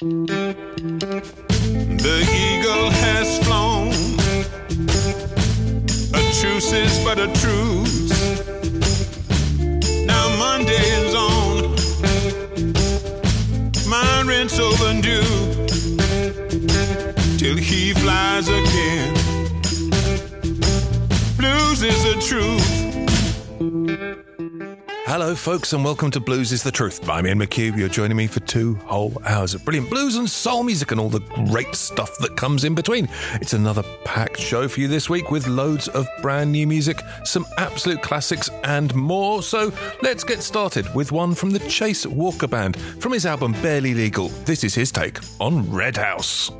The eagle has flown. A truce is but a truce. Now Monday is on. My rent's overdue. Till he flies again. Blues is the truth. Hello, folks, and welcome to Blues is the Truth. I'm Ian McHugh. You're joining me for two whole hours of brilliant blues and soul music and all the great stuff that comes in between. It's another packed show for you this week with loads of brand new music, some absolute classics, and more. So let's get started with one from the Chase Walker Band from his album Barely Legal. This is his take on Red House.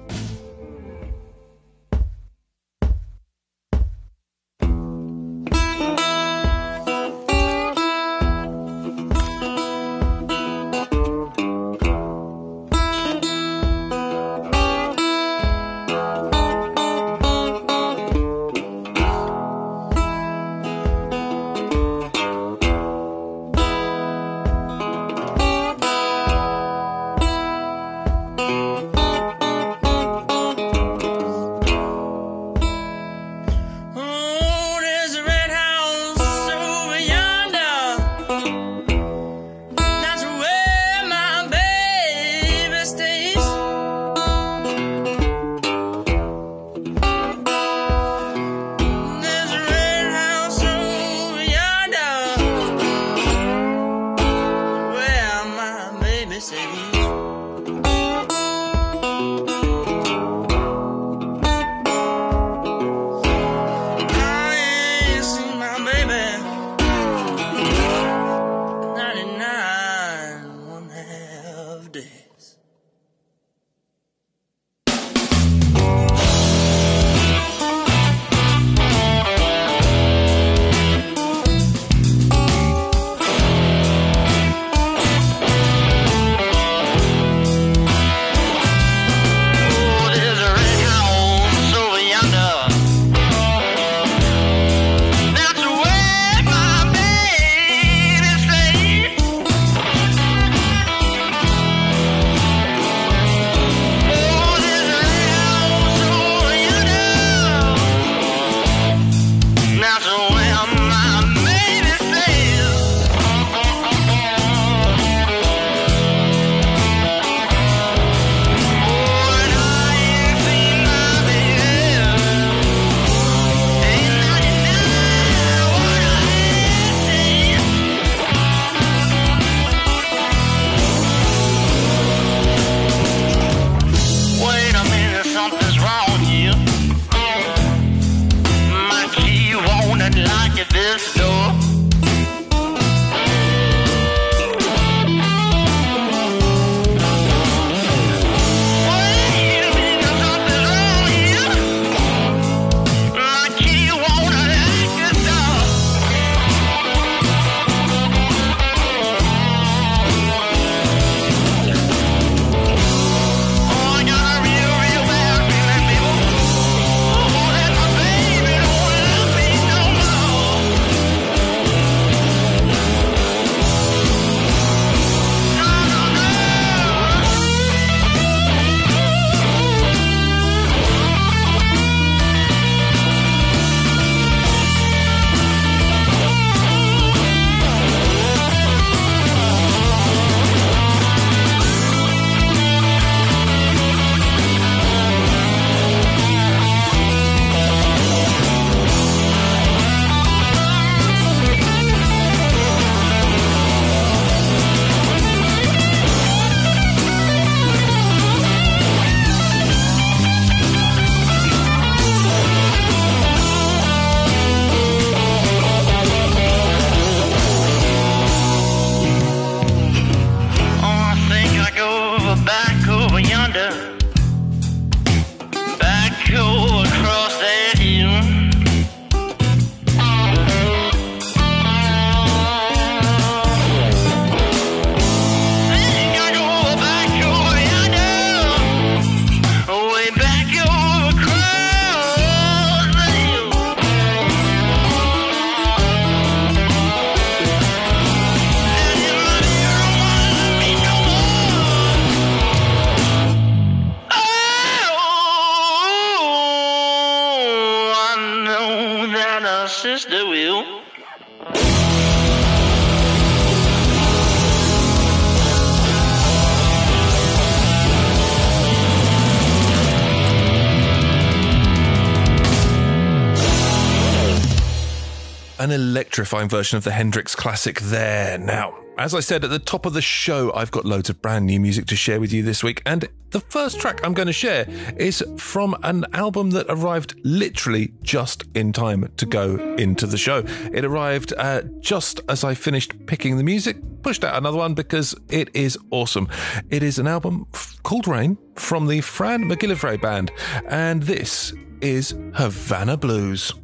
Electrifying version of the Hendrix classic there. Now, as I said at the top of the show, I've got loads of brand new music to share with you this week. And the first track I'm going to share is from an album that arrived literally just in time to go into the show. It arrived uh, just as I finished picking the music, pushed out another one because it is awesome. It is an album called Rain from the Fran McGillivray Band. And this is Havana Blues.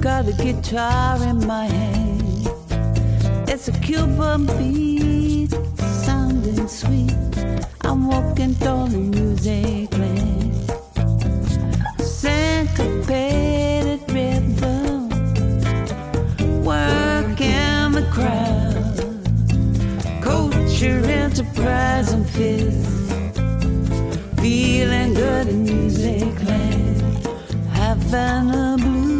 Got a guitar in my hand. It's a Cuban beat, sounding sweet. I'm walking down the music lane. Syncopated rhythm, working the crowd. Culture, enterprise, and fizz feeling good in music land. Havana blues,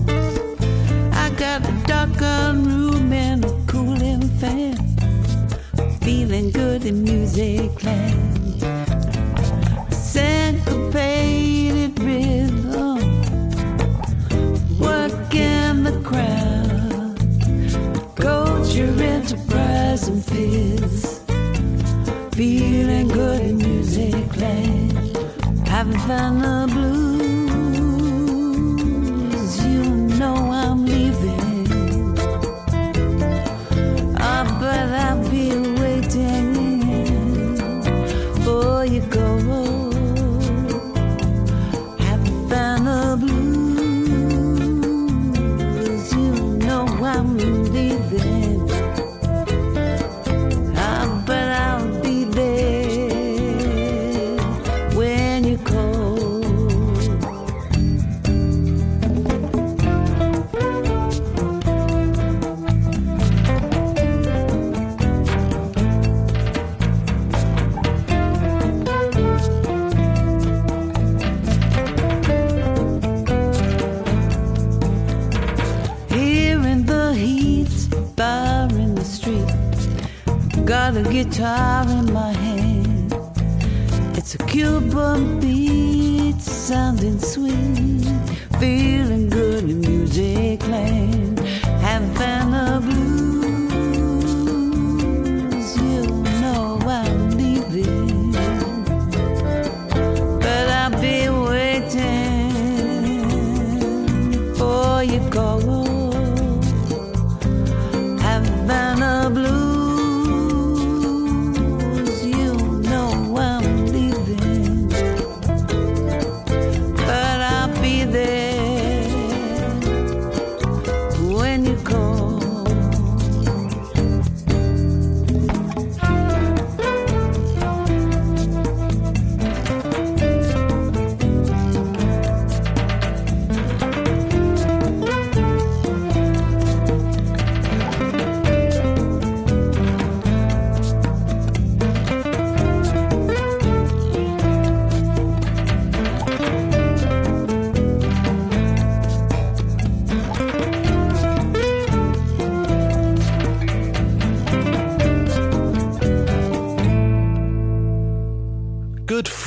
Got a darkened room and a cooling fan, feeling good in music land. Syncopated rhythm working the crowd. Culture, enterprise, and fizz. Feeling good in music land. Having fun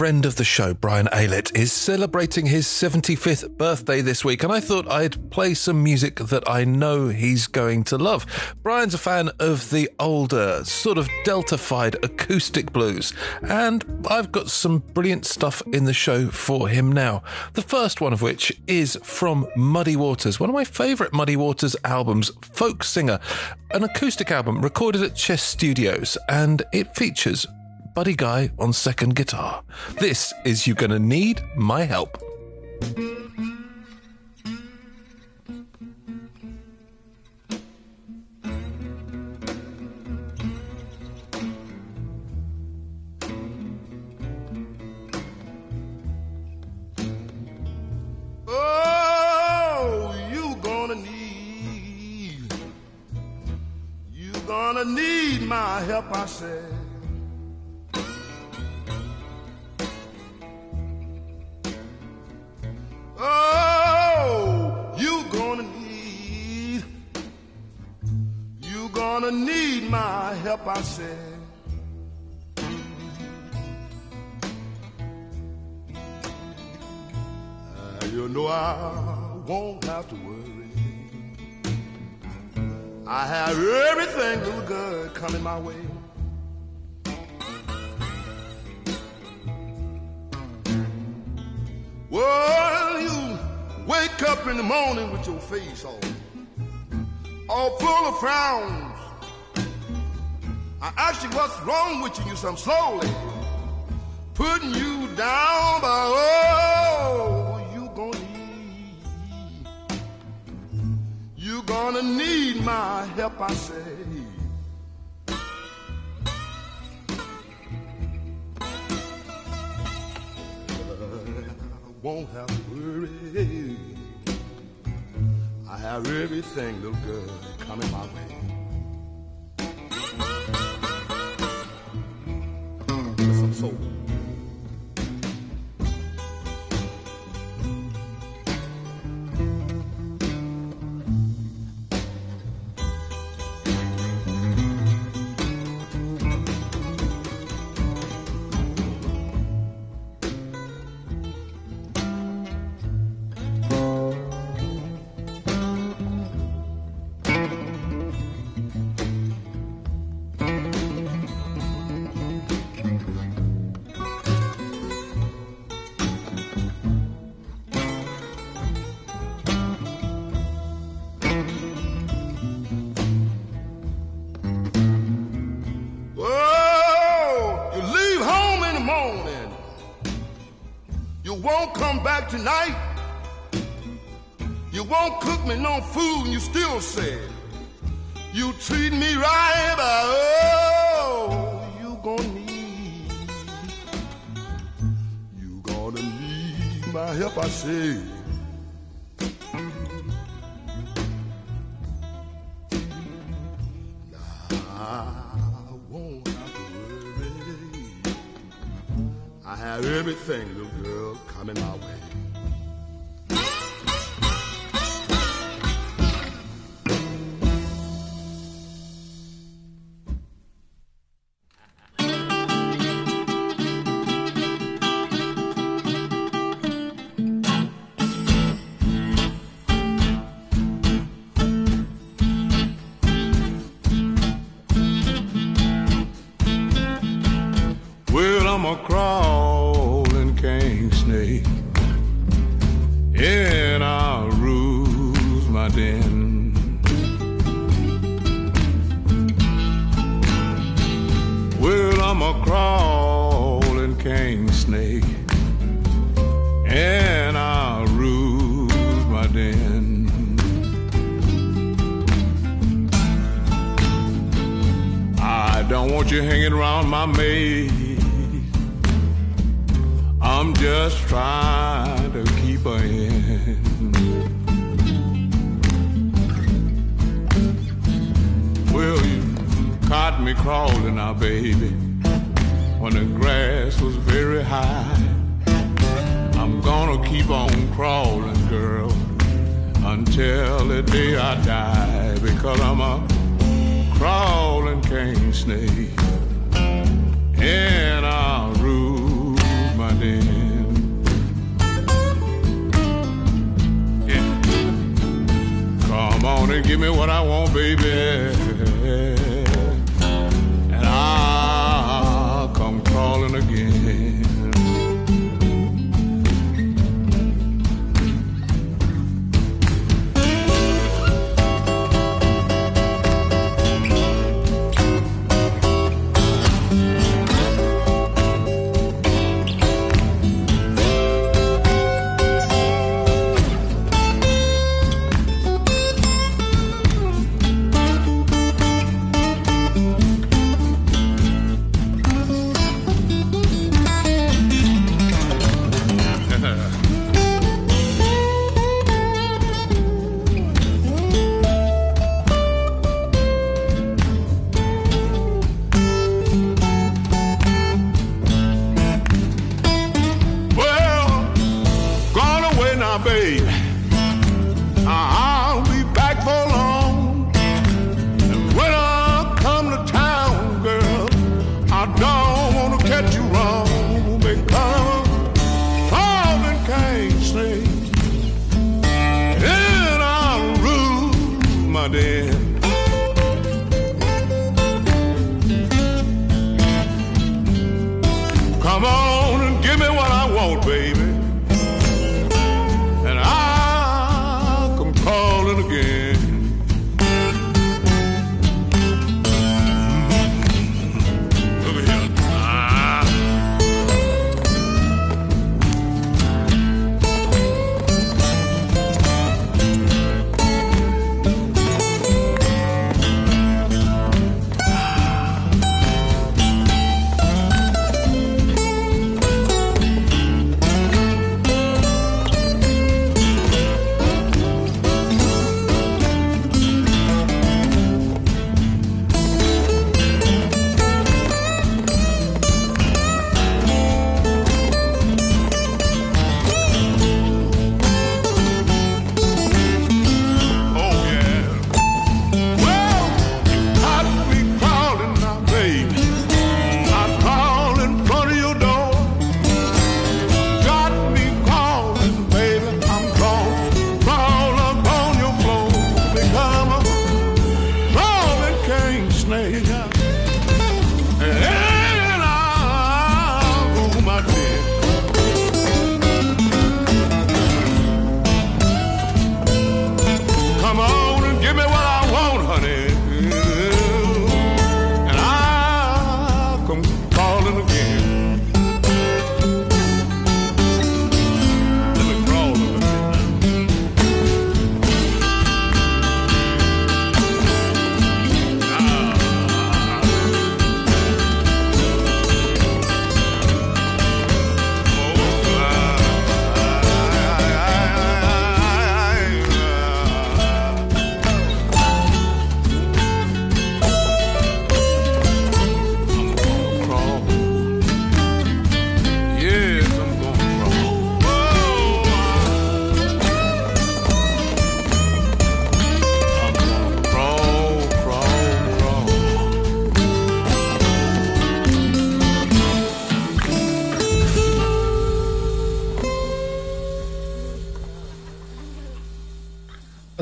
friend of the show, Brian Aylett, is celebrating his 75th birthday this week, and I thought I'd play some music that I know he's going to love. Brian's a fan of the older, sort of delta-fied acoustic blues, and I've got some brilliant stuff in the show for him now. The first one of which is from Muddy Waters, one of my favourite Muddy Waters albums, Folk Singer, an acoustic album recorded at Chess Studios, and it features Buddy Guy on second guitar. This is You Gonna Need My Help. Oh, gonna need my help, I said. Oh, you gonna need, you gonna need my help, I said. Uh, you know I won't have to worry. I have everything good coming my way. Up in the morning with your face all, all full of frowns. I ask you what's wrong with you, you some slowly putting you down, but oh, you gonna need, you gonna need my help, I say. I won't have to worry. Have everything look good coming my way. Some soul. Tonight. You won't cook me no food, and you still say you treat me right. Oh, you gonna need, you gonna need my help. I say.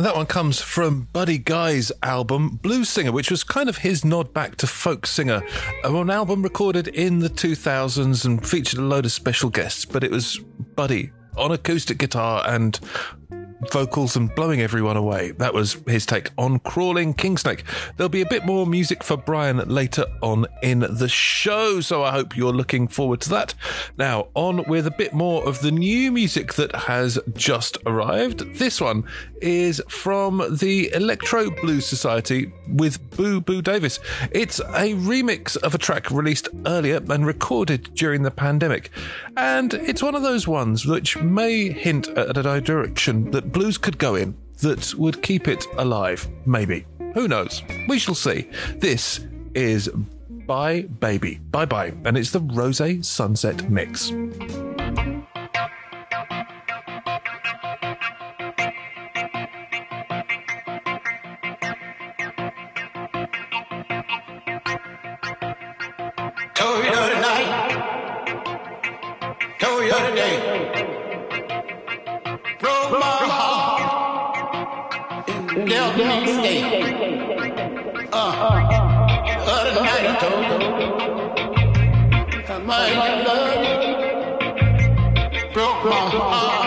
And that one comes from Buddy Guy's album Blues Singer, which was kind of his nod back to folk singer. Uh, An album recorded in the 2000s and featured a load of special guests, but it was Buddy on acoustic guitar and vocals and blowing everyone away. That was his take on Crawling Kingsnake. There'll be a bit more music for Brian later on in the show, so I hope you're looking forward to that. Now, on with a bit more of the new music that has just arrived. This one is from the Electro Blues Society with Boo Boo Davis. It's a remix of a track released earlier and recorded during the pandemic. And it's one of those ones which may hint at a direction that blues could go in that would keep it alive. Maybe. Who knows? We shall see. This is Bye Baby. Bye bye. And it's the Rose Sunset Mix. Told you you today. Broke my. Me stay. Uh, other night I told. I might love. Broke my heart,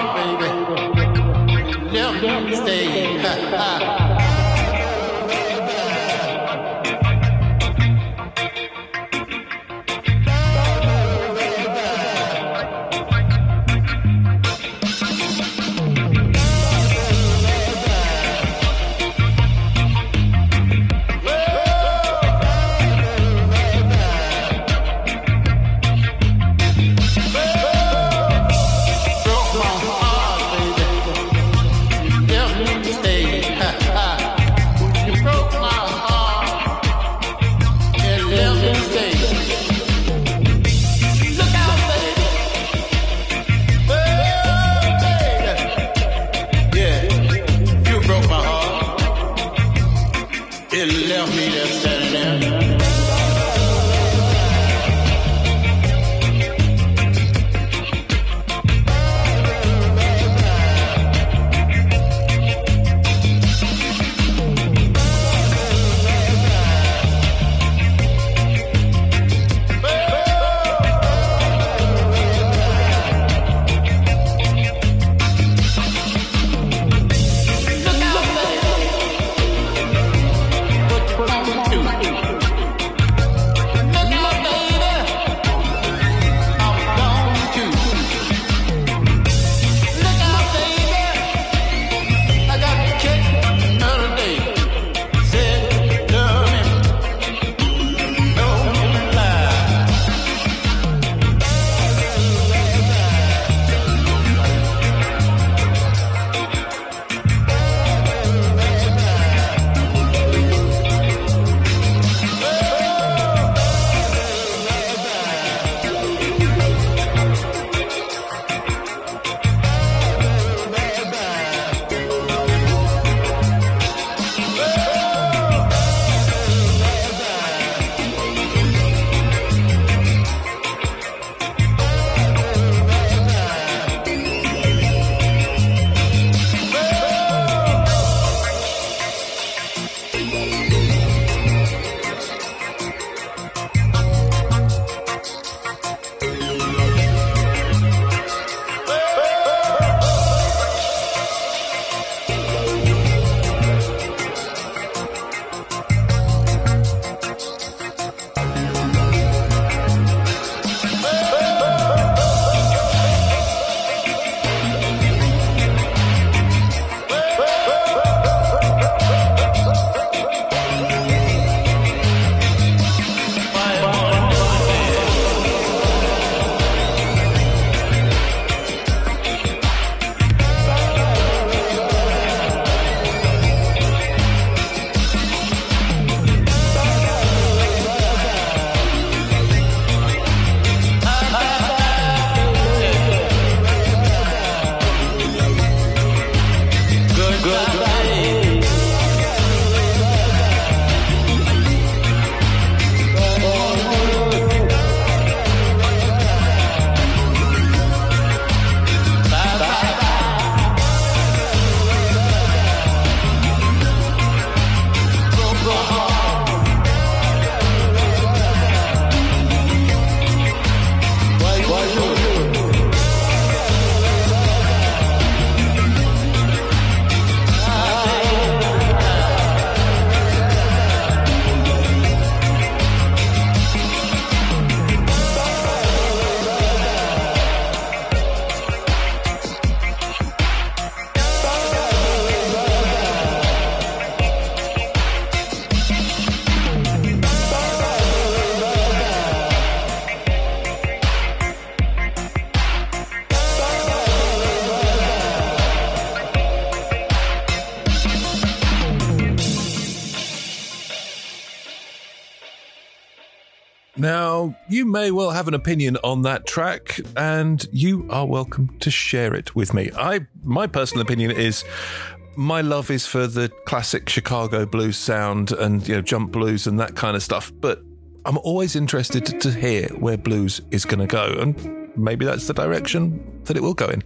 may well have an opinion on that track, and you are welcome to share it with me. I, my personal opinion is my love is for the classic Chicago blues sound and you know jump blues and that kind of stuff. But I'm always interested to hear where blues is going to go, and maybe that's the direction that it will go in.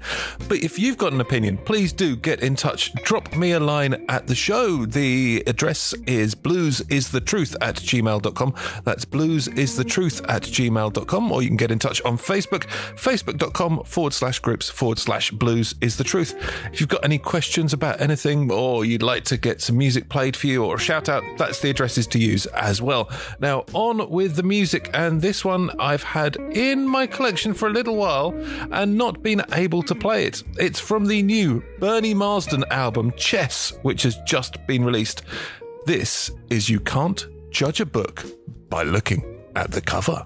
But if you've got an opinion, please do get in touch. Drop me a line at the show. The address is bluesisthetruth at gmail.com. That's bluesisthetruth at gmail.com. Or you can get in touch on Facebook, facebook.com forward slash groups forward slash blues is the truth. If you've got any questions about anything or you'd like to get some music played for you or a shout out, that's the addresses to use as well. Now, on with the music. And this one I've had in my collection for a little while and not been able to play it. It's from the new Bernie Marsden album, Chess, which has just been released. This is You Can't Judge a Book by Looking at the Cover.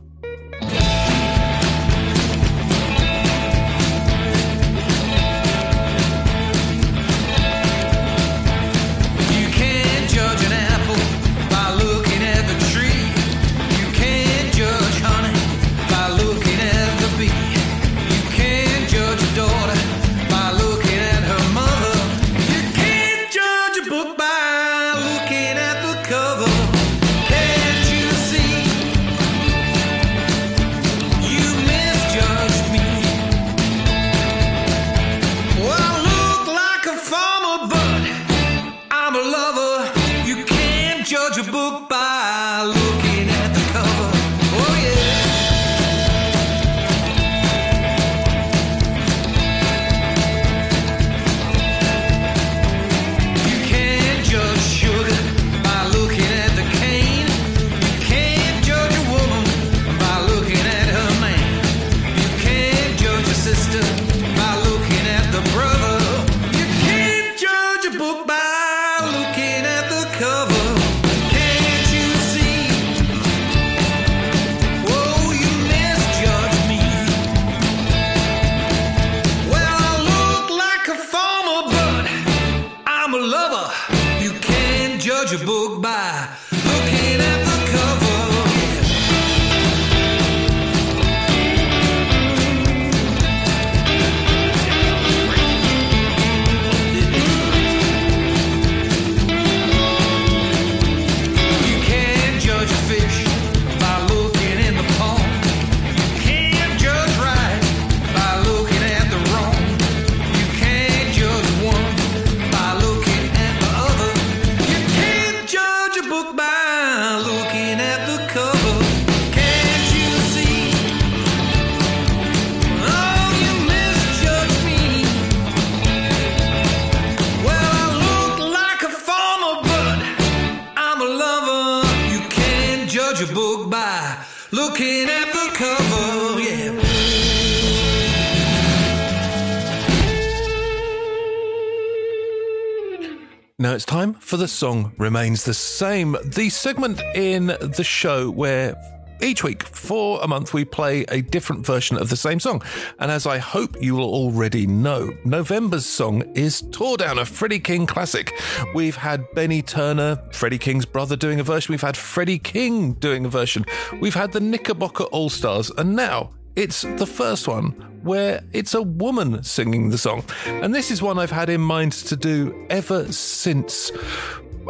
Now it's time for the song remains the same. The segment in the show where each week for a month we play a different version of the same song. And as I hope you will already know, November's song is Tore Down, a Freddie King classic. We've had Benny Turner, Freddie King's brother, doing a version. We've had Freddie King doing a version. We've had the Knickerbocker All Stars. And now it's the first one where it's a woman singing the song. And this is one I've had in mind to do ever since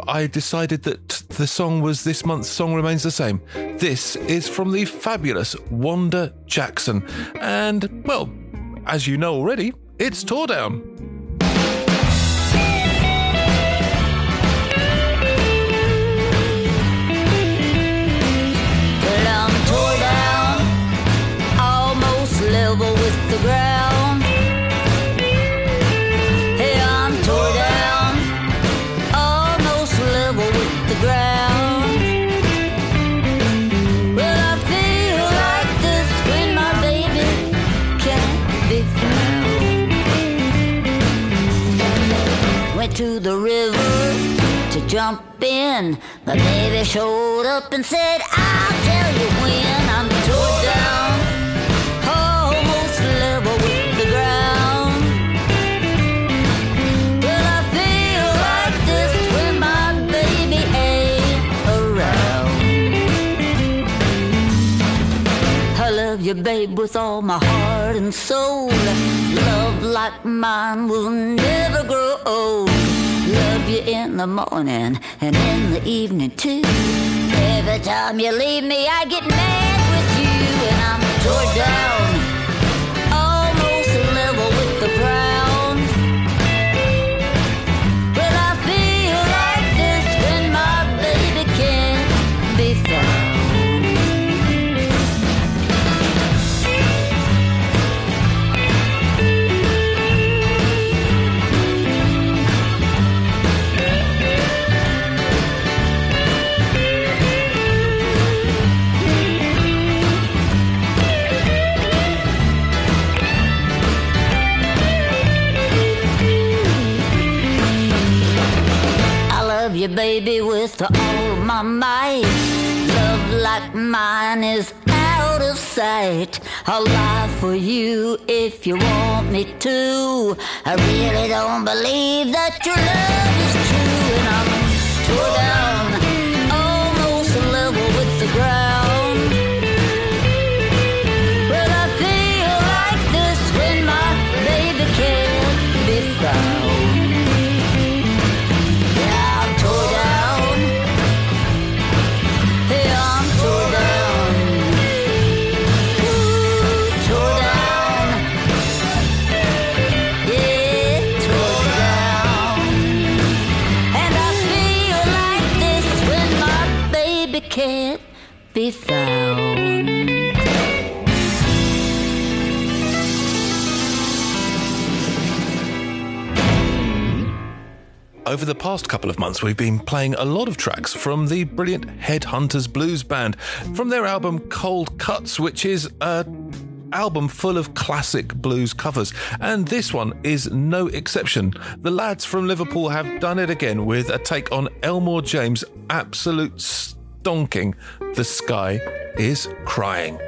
I decided that the song was this month's song remains the same. This is from the fabulous Wanda Jackson. And, well, as you know already, it's Tore level with the ground. Hey, I'm tore down, almost level with the ground. Well, I feel like this when my baby can't be found. Went to the river to jump in. My baby showed up and said, I'll tell you when you, babe, with all my heart and soul. Love like mine will never grow old. Love you in the morning and in the evening too. Every time you leave me, I get mad with you, and I'm tore down, with all my might. Love like mine is out of sight. I'll lie for you if you want me to. I really don't believe that your love is true, and I'm tore down, almost level with the ground. Found. Over the past couple of months, we've been playing a lot of tracks from the brilliant Headhunters Blues Band from their album Cold Cuts, which is a album full of classic blues covers, and this one is no exception. The lads from Liverpool have done it again with a take on Elmore James' absolute stonking The Sky is Crying.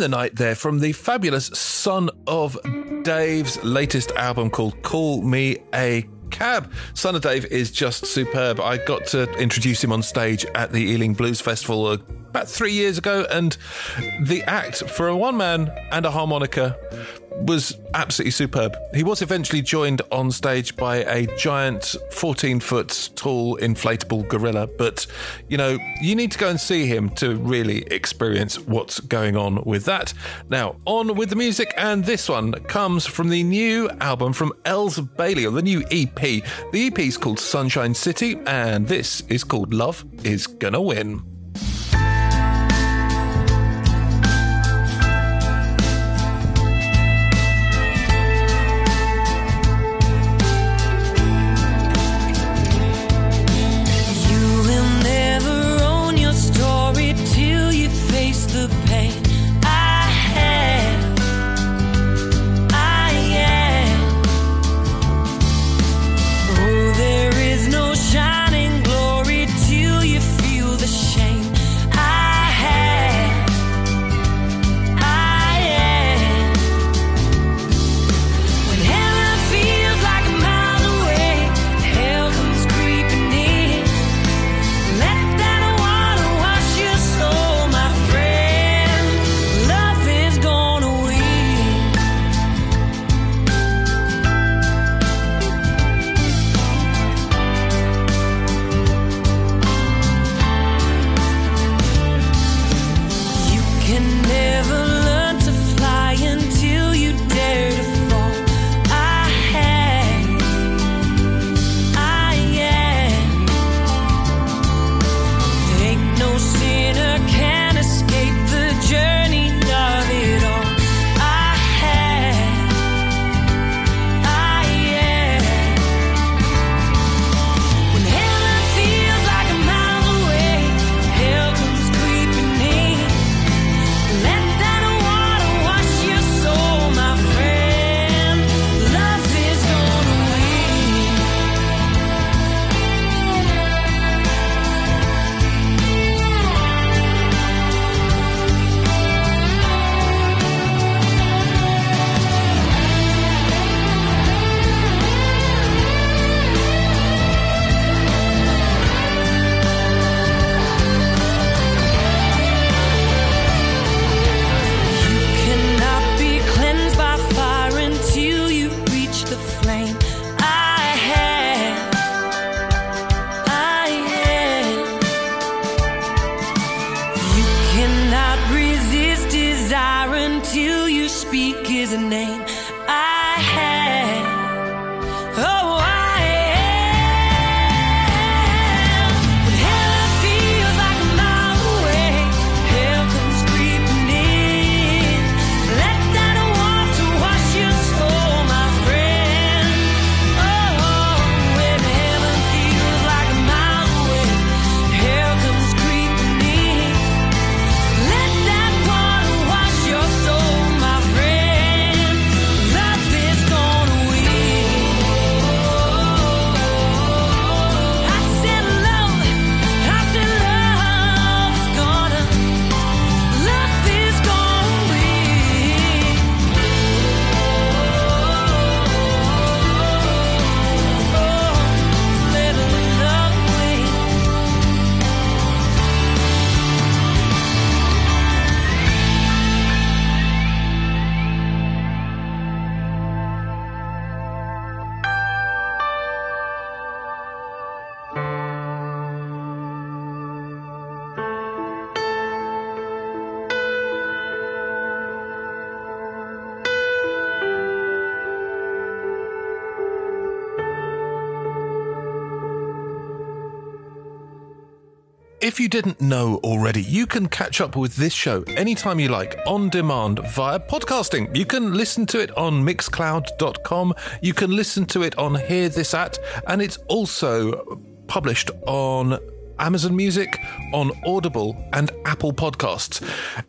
the night there from the fabulous Son of Dave's latest album called Call Me a Cab. Son of Dave is just superb. I got to introduce him on stage at the Ealing Blues Festival about three years ago, and the act for a one man and a harmonica was absolutely superb. He was eventually joined on stage by a giant 14 foot tall inflatable gorilla, but you know, you need to go and see him to really experience what's going on with that. Now, on with the music, and this one comes from the new album from Elles Bailey, or the new EP. The EP is called Sunshine City, and this is called Love is Gonna Win. Didn't know already, you can catch up with this show anytime you like on demand via podcasting. You can listen to it on mixcloud.com, you can listen to it on Hear This At, and it's also published on Amazon Music, on Audible, and Apple Podcasts.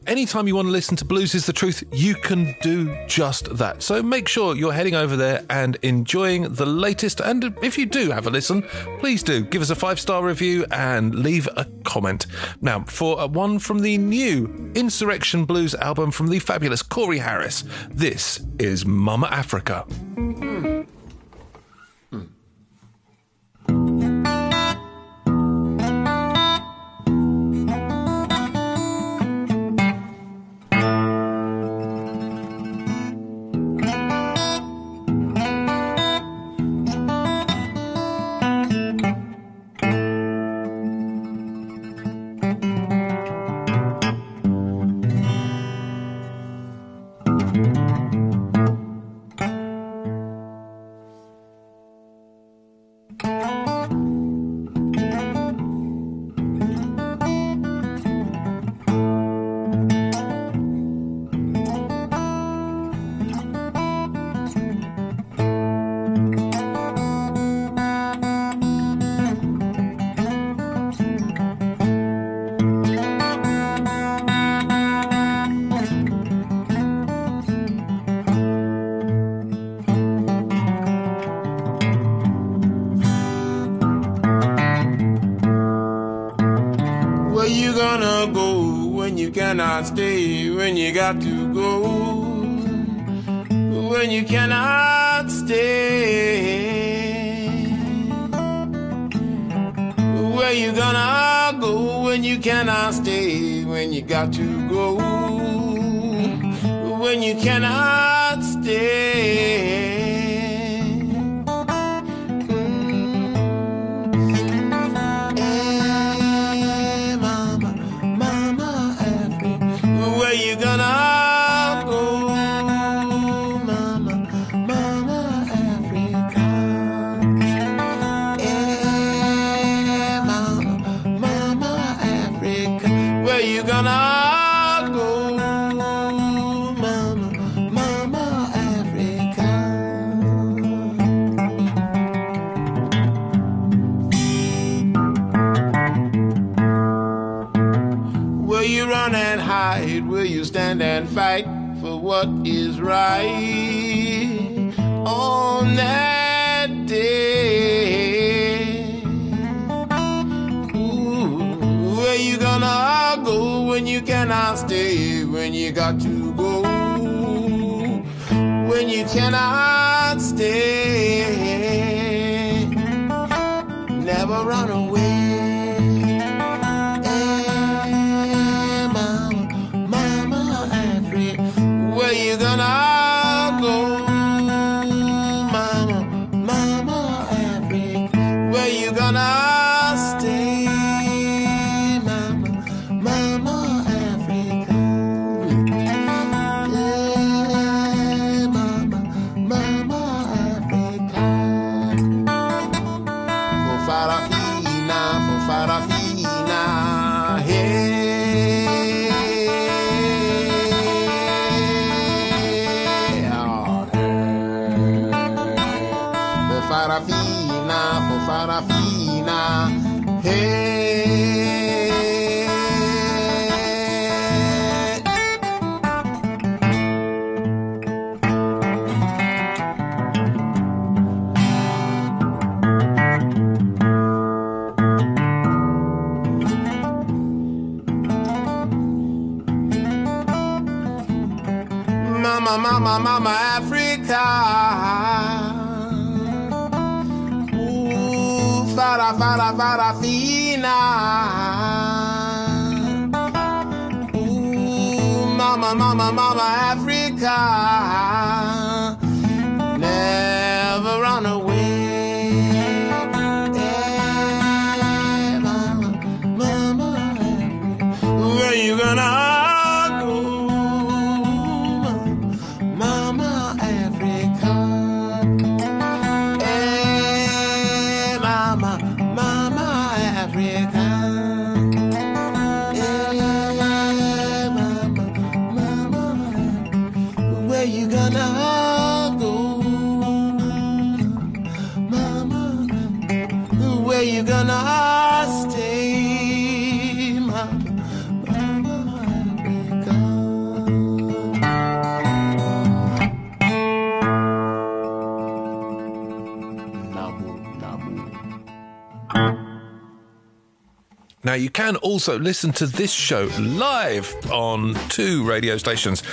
Anytime you want to listen to Blues is the Truth, you can do just that. So make sure you're heading over there and enjoying the latest. And if you do have a listen, please do give us a five star review and leave a comment. Now, for uh, one from the new Insurrection Blues album from the fabulous Corey Harris, this is Mama Africa. Mama, mama, mama, Africa. Ooh, fara, fara, fara, fina. Ooh, mama, mama, mama, Africa. Now, you can also listen to this show live on two radio stations.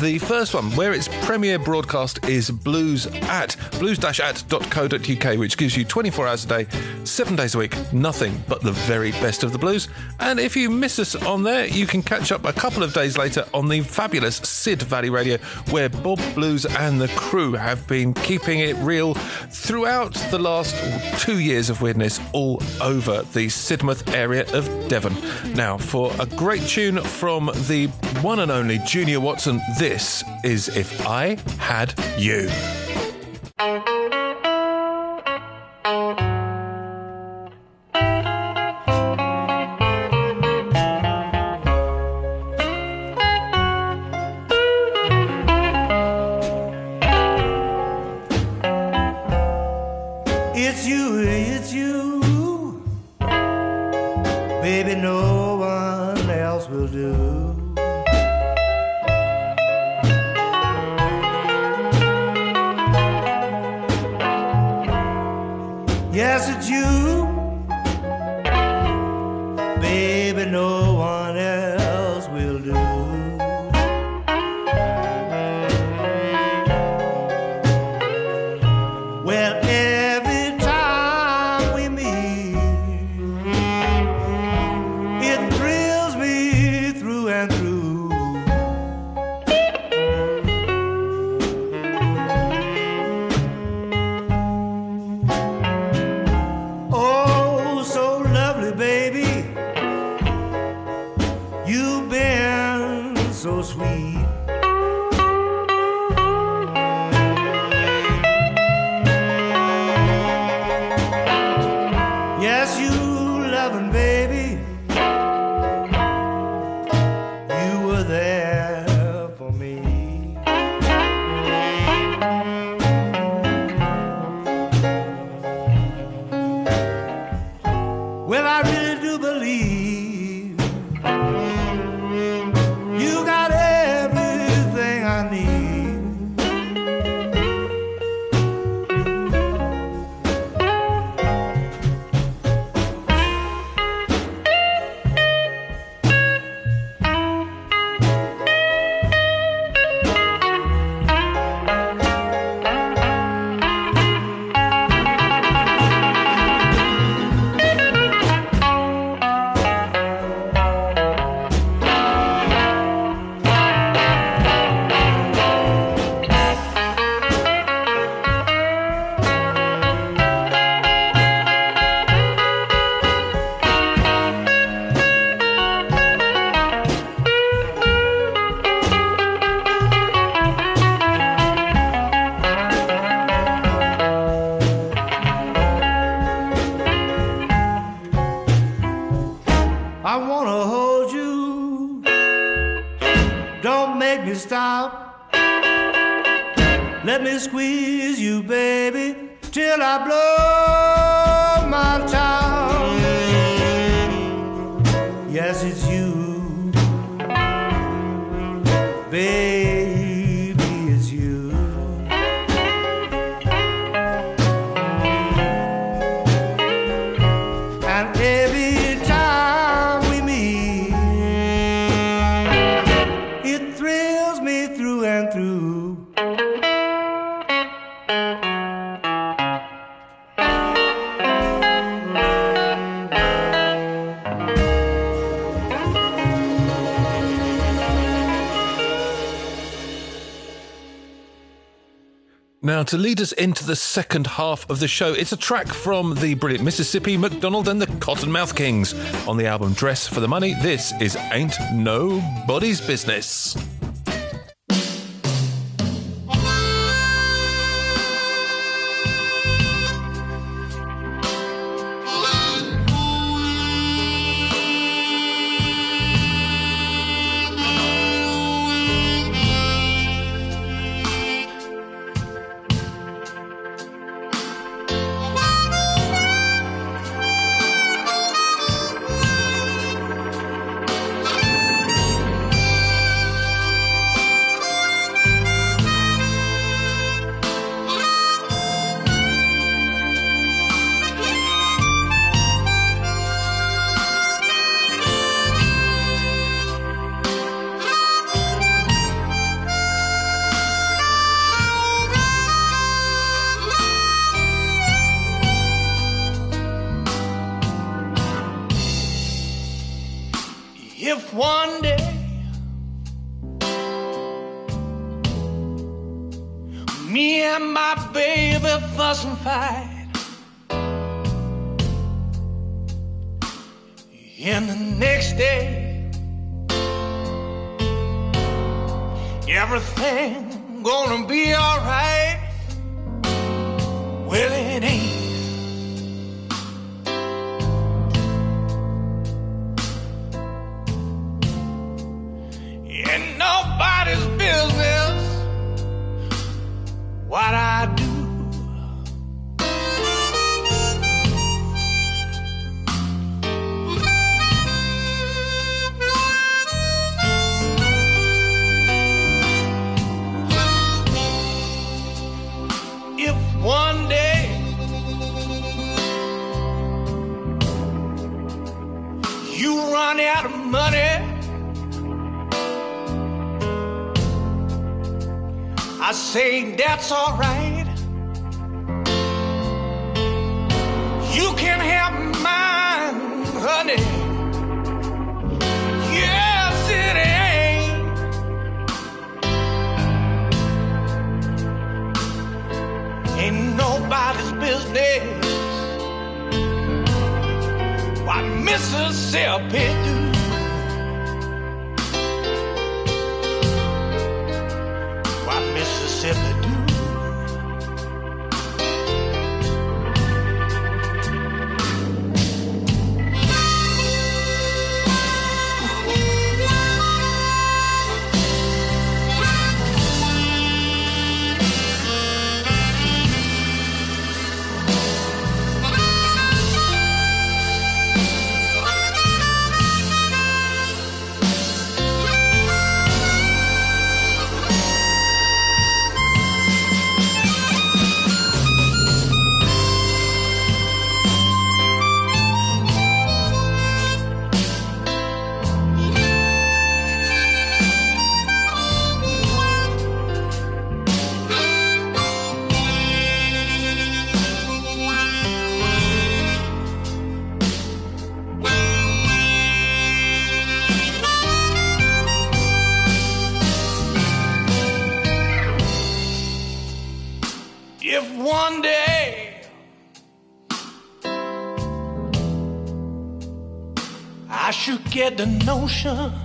The first one, where its premiere broadcast is blues at blues-at.co.uk, which gives you 24 hours a day, seven days a week, nothing but the very best of the blues. And if you miss us on there, you can catch up a couple of days later on the fabulous Sid Valley Radio, where Bob Blues and the crew have been keeping it real throughout the last two years of weirdness all over the Sidmouth area of Devon. Now, for a great tune from the one and only Junior Watson, this is If I Had You. Now, to lead us into the second half of the show, it's a track from the brilliant Mississippi MacDonald and the Cottonmouth Kings on the album Dress for the Money. This is Ain't Nobody's Business. I say that's all right. You can have mine, honey. Yes, it ain't. Ain't nobody's business what Mississippi do. The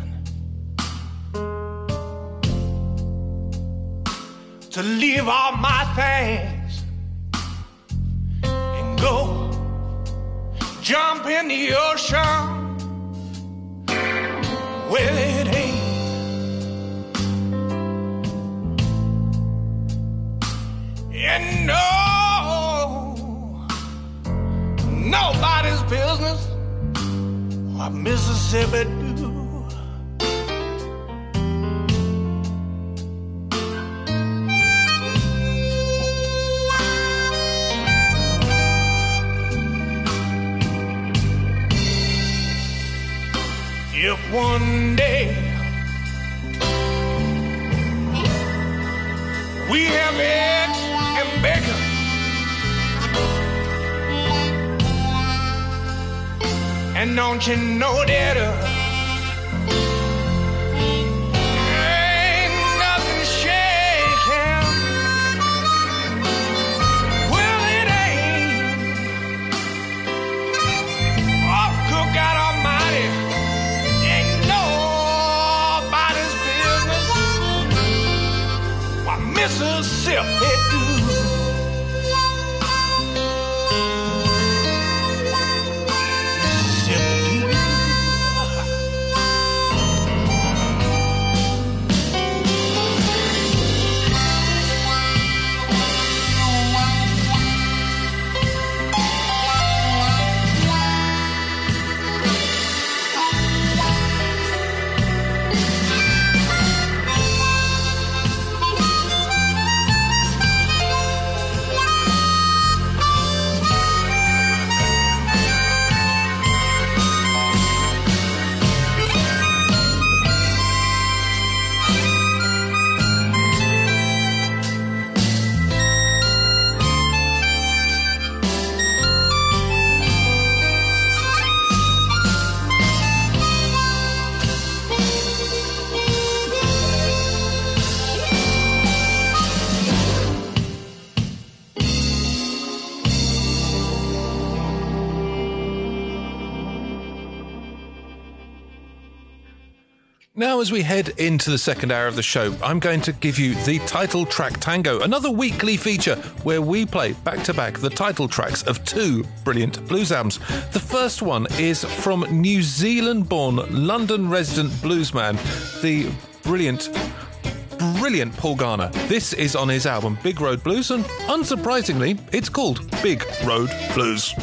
as we head into the second hour of the show, I'm going to give you the title track tango, another weekly feature where we play back to back the title tracks of two brilliant blues albums. The first one is from New Zealand born London resident bluesman, the brilliant brilliant Paul Garner. This is on his album Big Road Blues, and unsurprisingly, it's called Big Road Blues.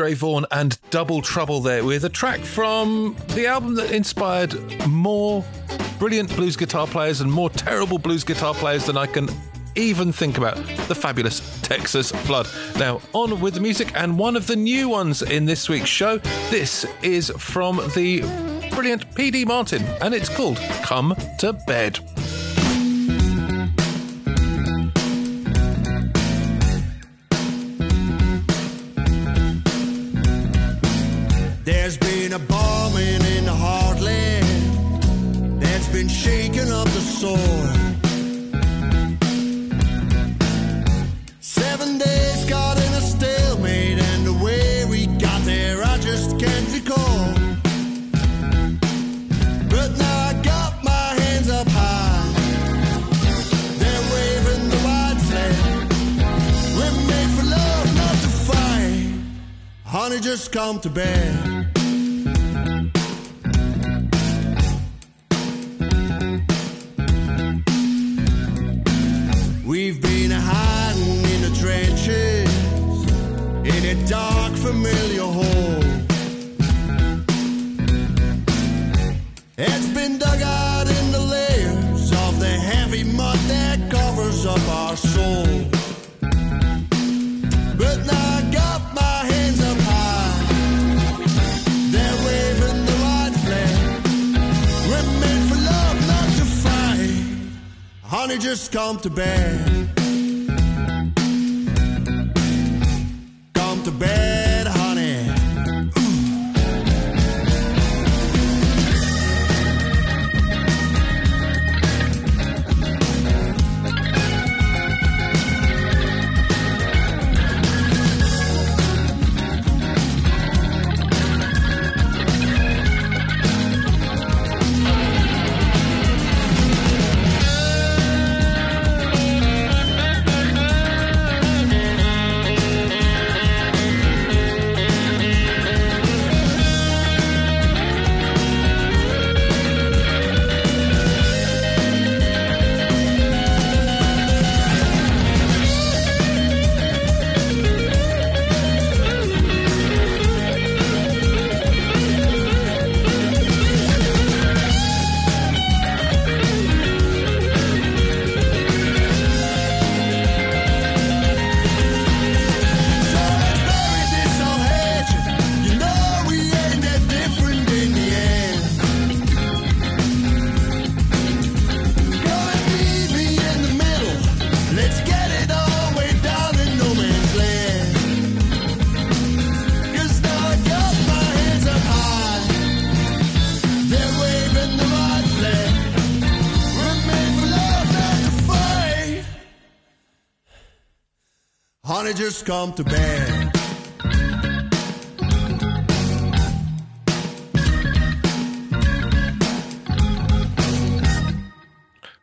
Ray Vaughan and Double Trouble there with a track from the album that inspired more brilliant blues guitar players and more terrible blues guitar players than I can even think about the fabulous Texas Flood. Now, on with the music, and one of the new ones in this week's show. This is from the brilliant PD Martin, and it's called Come to Bed. Soil. Seven days caught in a stalemate, and the way we got there, I just can't recall. But now I got my hands up high. They're waving the white flag. We're made for love, not to fight. Honey, just come to bed. Just come to bed. Just come to bed.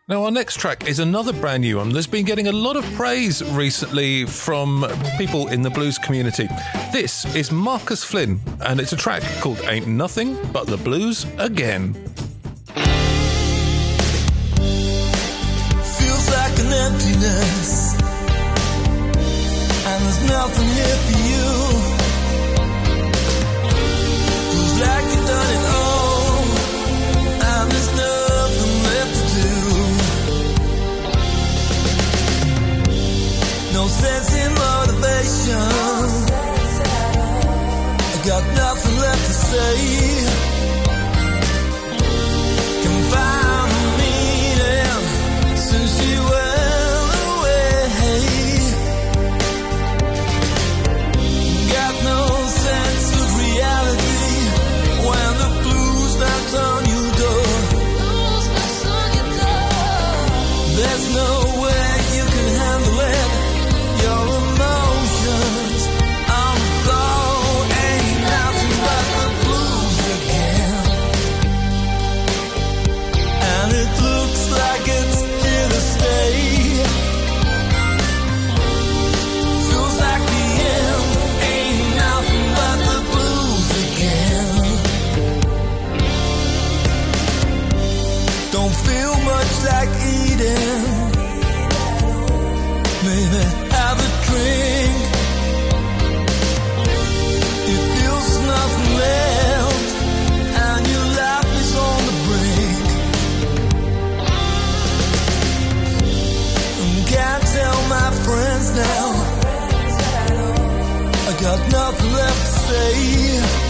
Now, our next track is another brand new one that's been getting a lot of praise recently from people in the blues community. This is Marcus Flynn, and it's a track called Ain't Nothing But the Blues Again. feels like an emptiness, and there's nothing here for you. Feels like you've done it all, and there's nothing left to do. No sense in motivation. I got nothing left to say. Can got nothing left to say.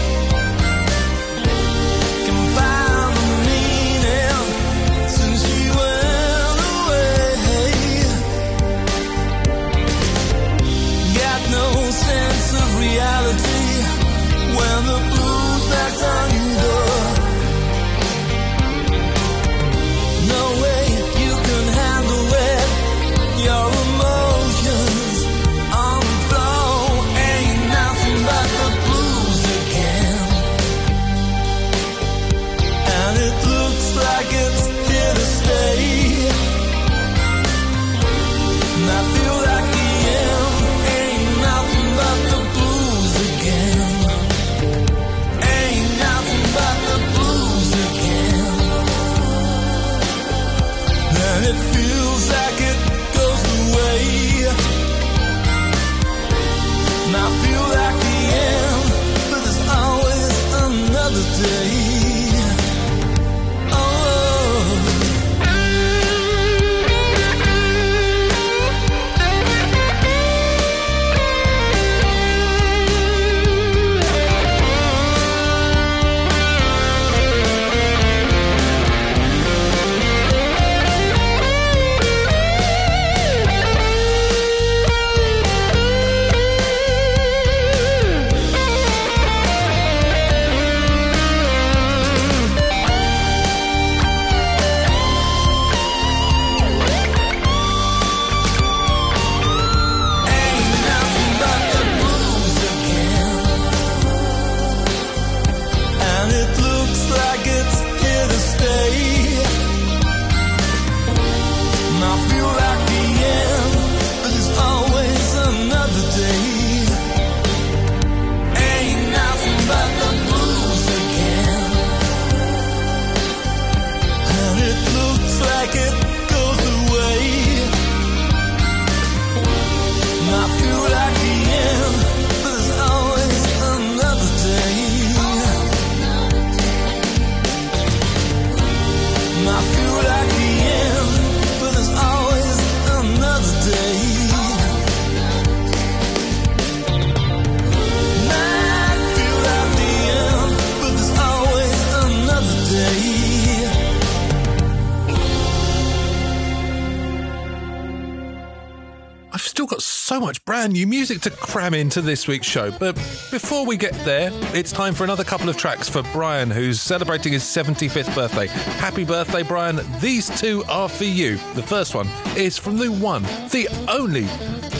and new music to cram into this week's show. But before we get there, it's time for another couple of tracks for Brian, who's celebrating his 75th birthday. Happy birthday, Brian. These two are for you. The first one is from the one, the only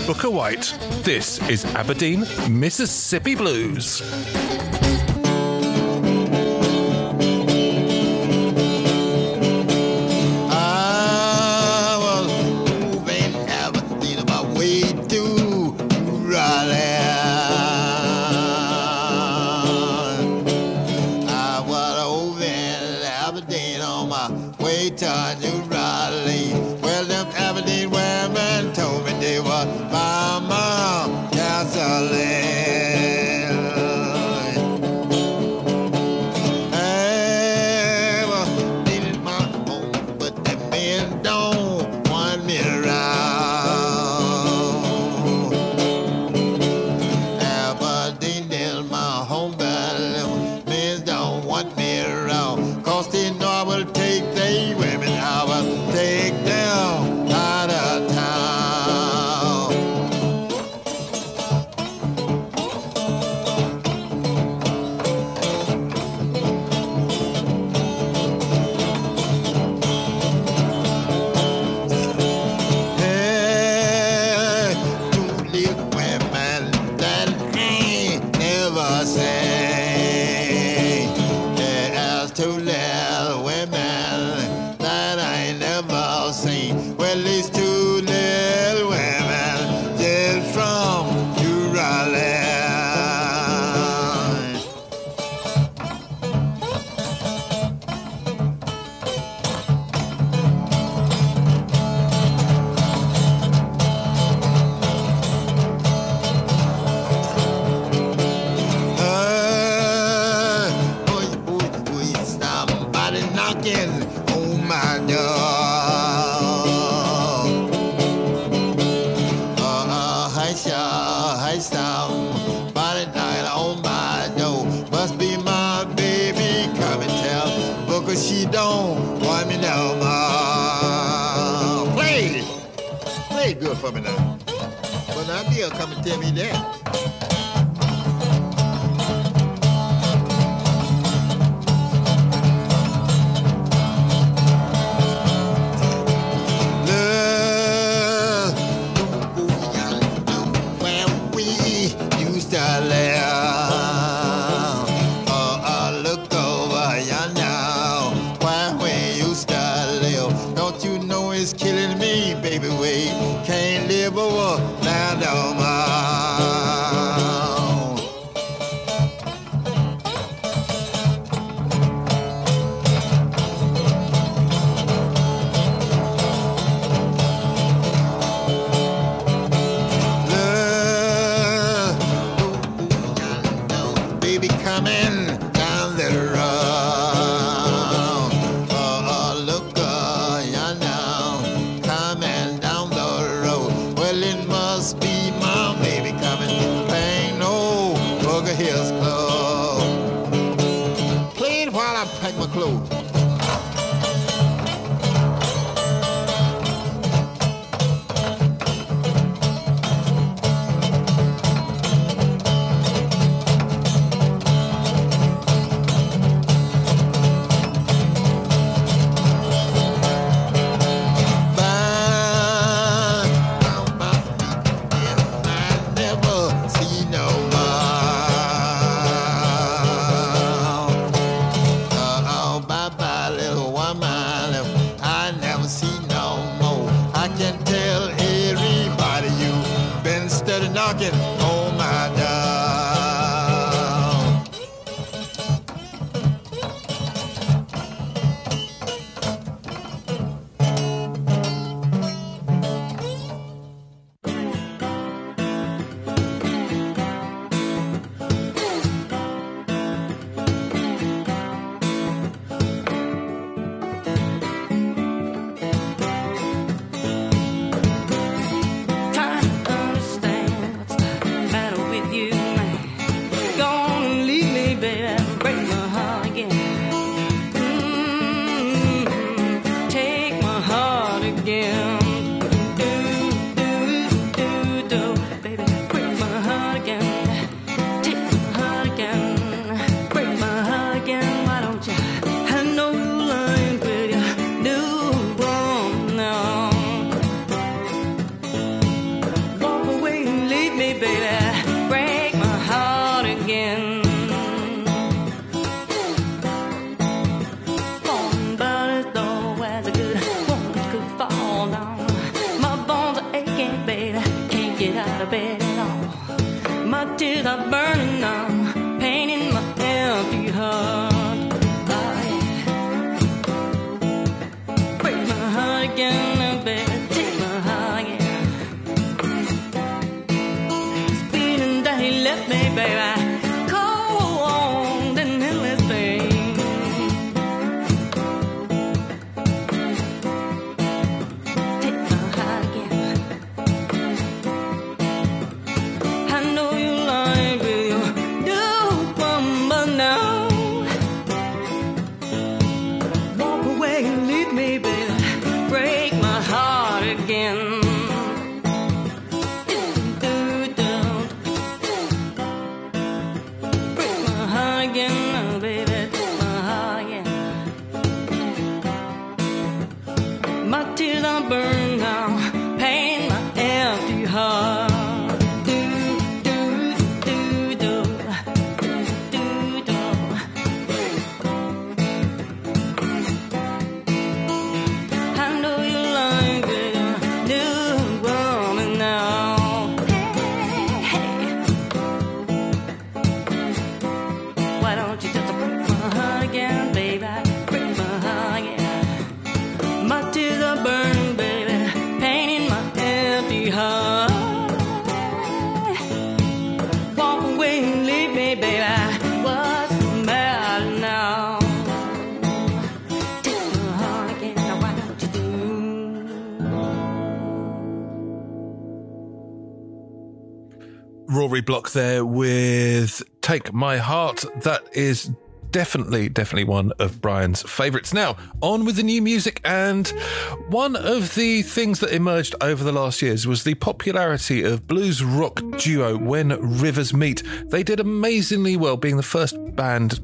Booker White. This is Aberdeen, Mississippi Blues. for me now. But now they'll come and tell me that. There with Take My Heart. That is definitely, definitely one of Brian's favourites. Now, on with the new music. And one of the things that emerged over the last years was the popularity of blues rock duo When Rivers Meet. They did amazingly well, being the first band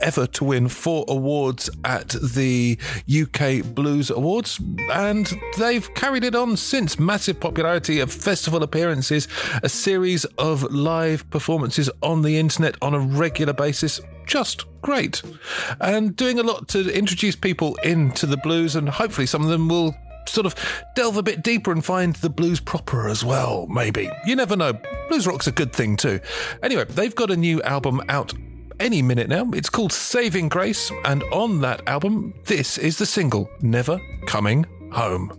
ever to win four awards at the UK Blues Awards, and they've carried it on since. Massive popularity of festival appearances, a series of live performances on the internet on a regular basis. Just great. And doing a lot to introduce people into the blues, and hopefully some of them will sort of delve a bit deeper and find the blues proper as well, maybe. You never know. Blues rock's a good thing too. Anyway, they've got a new album out any minute now. It's called Saving Grace, and on that album, this is the single Never Coming Home.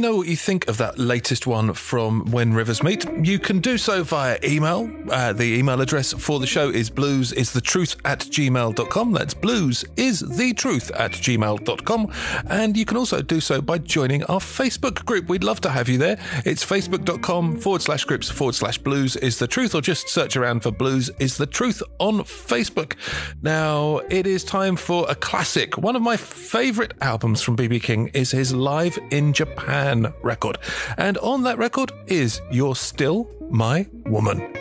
Know what you think of that latest one from When Rivers Meet. You can do so via email. Uh, the email address for the show is bluesisthetruth at gmail.com. That's bluesisthetruth at gmail.com. And you can also do so by joining our Facebook group. We'd love to have you there. It's facebook.com forward slash groups forward slash blues is the truth, or just search around for blues is the truth on Facebook. Now, it is time for a classic. One of my favorite albums from BB King is his Live in Japan record. And on that record is You're Still My Woman.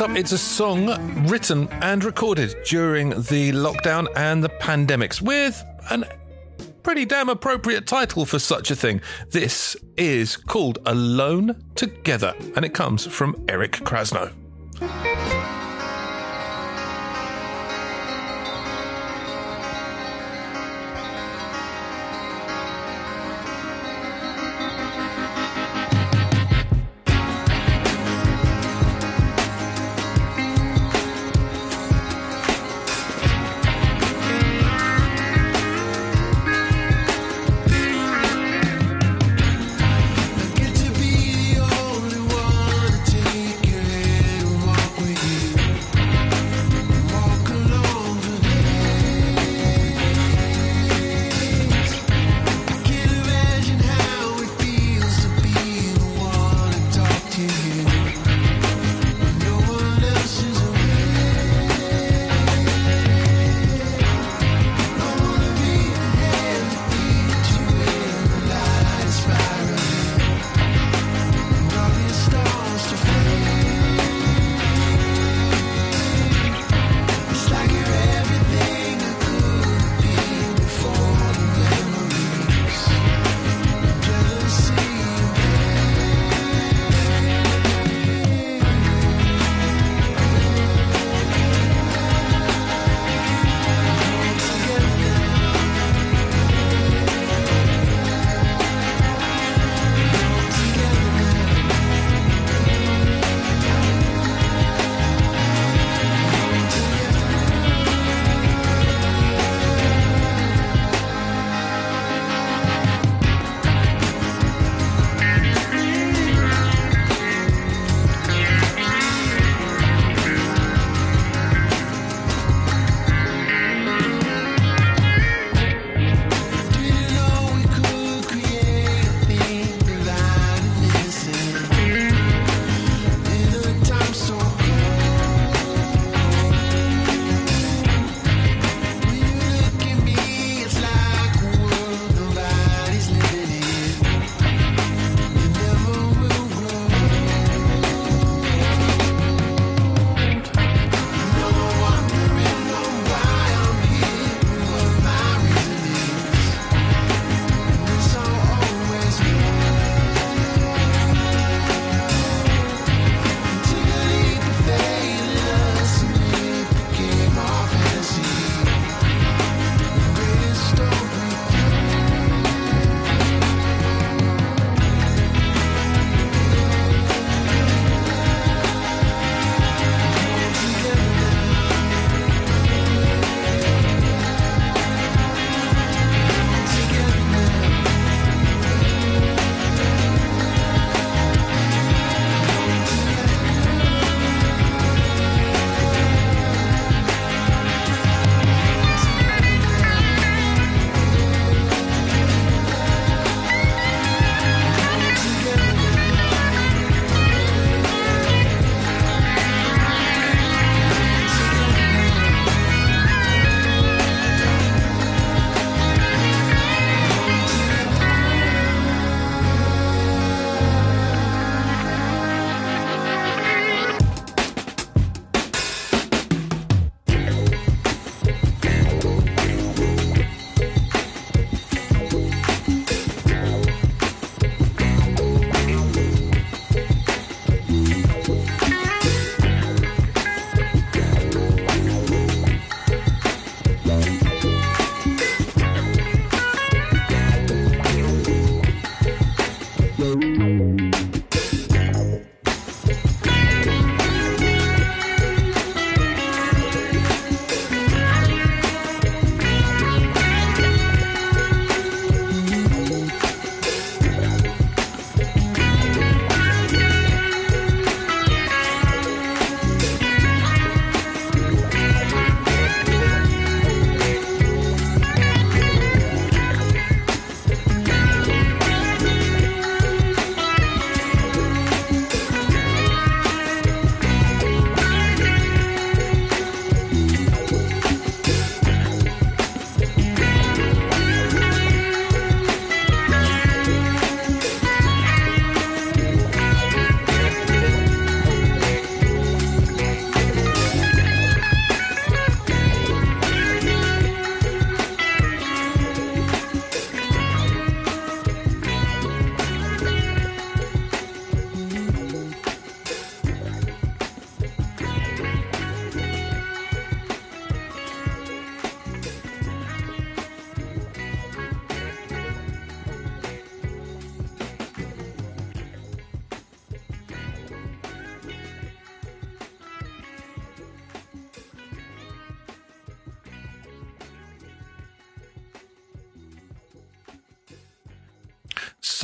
Next up, it's a song written and recorded during the lockdown and the pandemics with an pretty damn appropriate title for such a thing. This is called Alone Together, and it comes from Eric Krasno.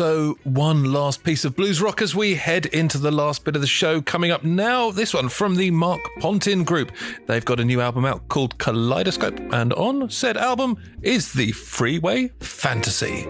also one last piece of blues rock as we head into the last bit of the show. Coming up now, this one from the Mark Pontin Group. They've got a new album out called Kaleidoscope, and on said album is the Freeway Fantasy.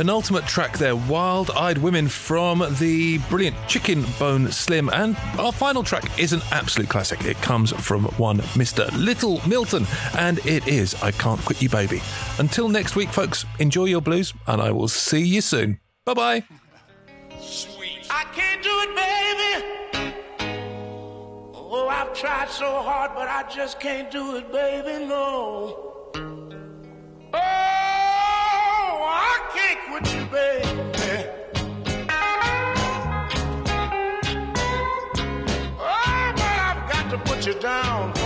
Penultimate track there, Wild Eyed Women from the brilliant Chicken Bone Slim. And our final track is an absolute classic. It comes from one Mr. Little Milton, and it is I Can't Quit You Baby. Until next week, folks, enjoy your blues, and I will see you soon. Bye bye. I can't do it, baby. Oh, I've tried so hard, but I just can't do it, baby. No. Oh, got to put you down